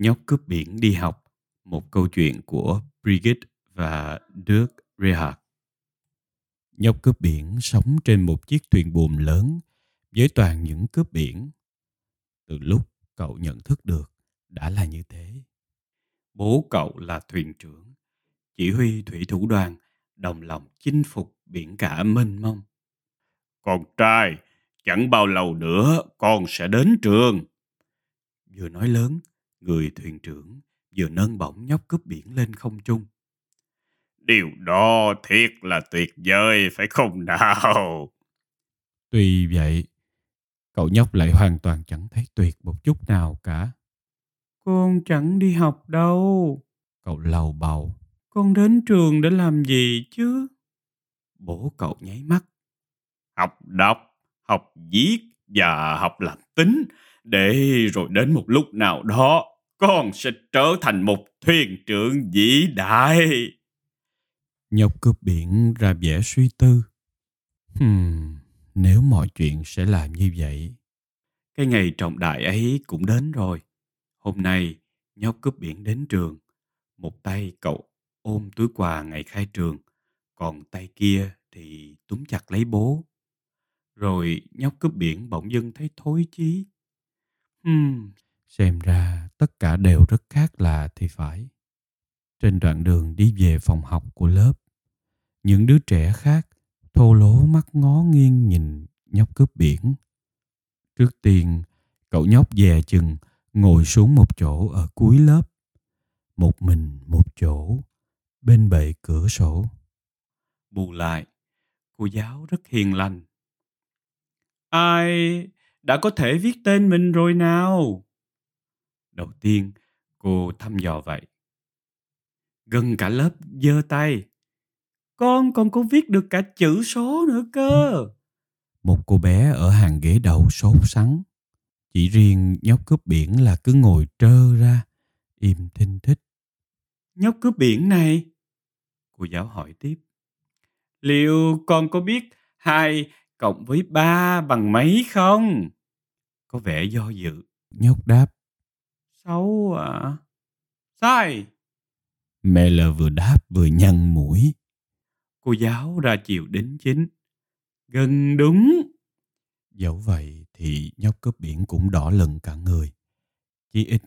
Nhóc cướp biển đi học, một câu chuyện của Brigitte và Dirk Rehard. Nhóc cướp biển sống trên một chiếc thuyền buồm lớn với toàn những cướp biển. Từ lúc cậu nhận thức được đã là như thế. Bố cậu là thuyền trưởng, chỉ huy thủy thủ đoàn, đồng lòng chinh phục biển cả mênh mông. Con trai, chẳng bao lâu nữa con sẽ đến trường. Vừa nói lớn, người thuyền trưởng vừa nâng bổng nhóc cướp biển lên không trung. Điều đó thiệt là tuyệt vời phải không nào? Tuy vậy, cậu nhóc lại hoàn toàn chẳng thấy tuyệt một chút nào cả. Con chẳng đi học đâu. Cậu lầu bầu. Con đến trường để làm gì chứ? Bố cậu nháy mắt. Học đọc, học viết và học làm tính để rồi đến một lúc nào đó con sẽ trở thành một thuyền trưởng vĩ đại. Nhóc cướp biển ra vẻ suy tư. Hmm, nếu mọi chuyện sẽ làm như vậy. Cái ngày trọng đại ấy cũng đến rồi. Hôm nay, nhóc cướp biển đến trường. Một tay cậu ôm túi quà ngày khai trường, còn tay kia thì túm chặt lấy bố. Rồi nhóc cướp biển bỗng dưng thấy thối chí. Hmm, xem ra tất cả đều rất khác lạ thì phải. Trên đoạn đường đi về phòng học của lớp, những đứa trẻ khác thô lố mắt ngó nghiêng nhìn nhóc cướp biển. Trước tiên, cậu nhóc dè chừng ngồi xuống một chỗ ở cuối lớp. Một mình một chỗ, bên bệ cửa sổ. Bù lại, cô giáo rất hiền lành. Ai đã có thể viết tên mình rồi nào? Đầu tiên, cô thăm dò vậy. Gần cả lớp giơ tay. Con còn có viết được cả chữ số nữa cơ. Một cô bé ở hàng ghế đầu sốt sắng. Chỉ riêng nhóc cướp biển là cứ ngồi trơ ra, im thinh thích. Nhóc cướp biển này, cô giáo hỏi tiếp. Liệu con có biết hai cộng với ba bằng mấy không? Có vẻ do dự. Nhóc đáp. Sáu à? Sai. Mẹ lờ vừa đáp vừa nhăn mũi. Cô giáo ra chiều đính chính. Gần đúng. Dẫu vậy thì nhóc cướp biển cũng đỏ lừng cả người. Chỉ ít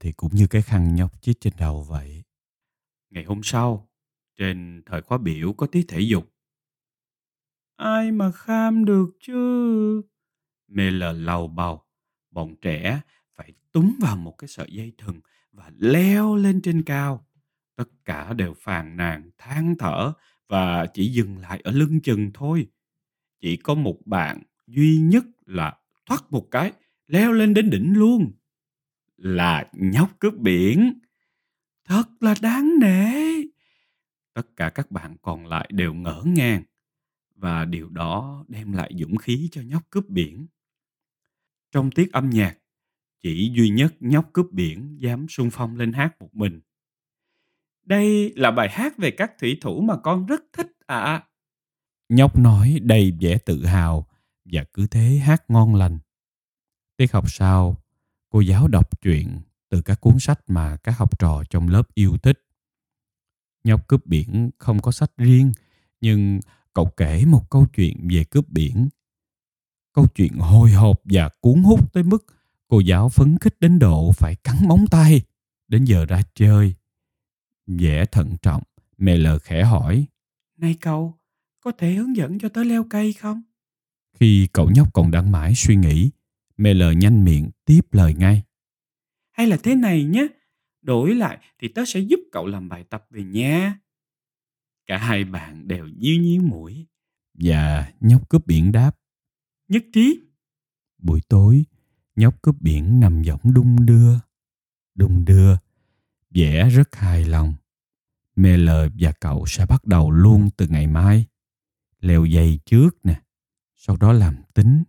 thì cũng như cái khăn nhóc chít trên đầu vậy. Ngày hôm sau, trên thời khóa biểu có tiết thể dục. Ai mà kham được chứ? Mê lờ lầu bầu, bọn trẻ phải túm vào một cái sợi dây thừng và leo lên trên cao. Tất cả đều phàn nàn, than thở và chỉ dừng lại ở lưng chừng thôi. Chỉ có một bạn duy nhất là thoát một cái, leo lên đến đỉnh luôn. Là nhóc cướp biển. Thật là đáng nể. Tất cả các bạn còn lại đều ngỡ ngàng và điều đó đem lại dũng khí cho nhóc cướp biển. Trong tiết âm nhạc, chỉ duy nhất nhóc cướp biển dám sung phong lên hát một mình. Đây là bài hát về các thủy thủ mà con rất thích ạ. À. Nhóc nói đầy vẻ tự hào và cứ thế hát ngon lành. Tiết học sau, cô giáo đọc truyện từ các cuốn sách mà các học trò trong lớp yêu thích. Nhóc cướp biển không có sách riêng, nhưng cậu kể một câu chuyện về cướp biển. Câu chuyện hồi hộp và cuốn hút tới mức cô giáo phấn khích đến độ phải cắn móng tay. Đến giờ ra chơi. Vẻ thận trọng, mẹ lờ khẽ hỏi. Này cậu, có thể hướng dẫn cho tớ leo cây không? Khi cậu nhóc còn đang mãi suy nghĩ, mẹ lờ nhanh miệng tiếp lời ngay. Hay là thế này nhé, đổi lại thì tớ sẽ giúp cậu làm bài tập về nhà. Cả hai bạn đều nhíu nhíu mũi. Và nhóc cướp biển đáp. Nhất trí. Buổi tối, nhóc cướp biển nằm võng đung đưa. Đung đưa, vẻ rất hài lòng. Mẹ lờ và cậu sẽ bắt đầu luôn từ ngày mai. Leo dây trước nè, sau đó làm tính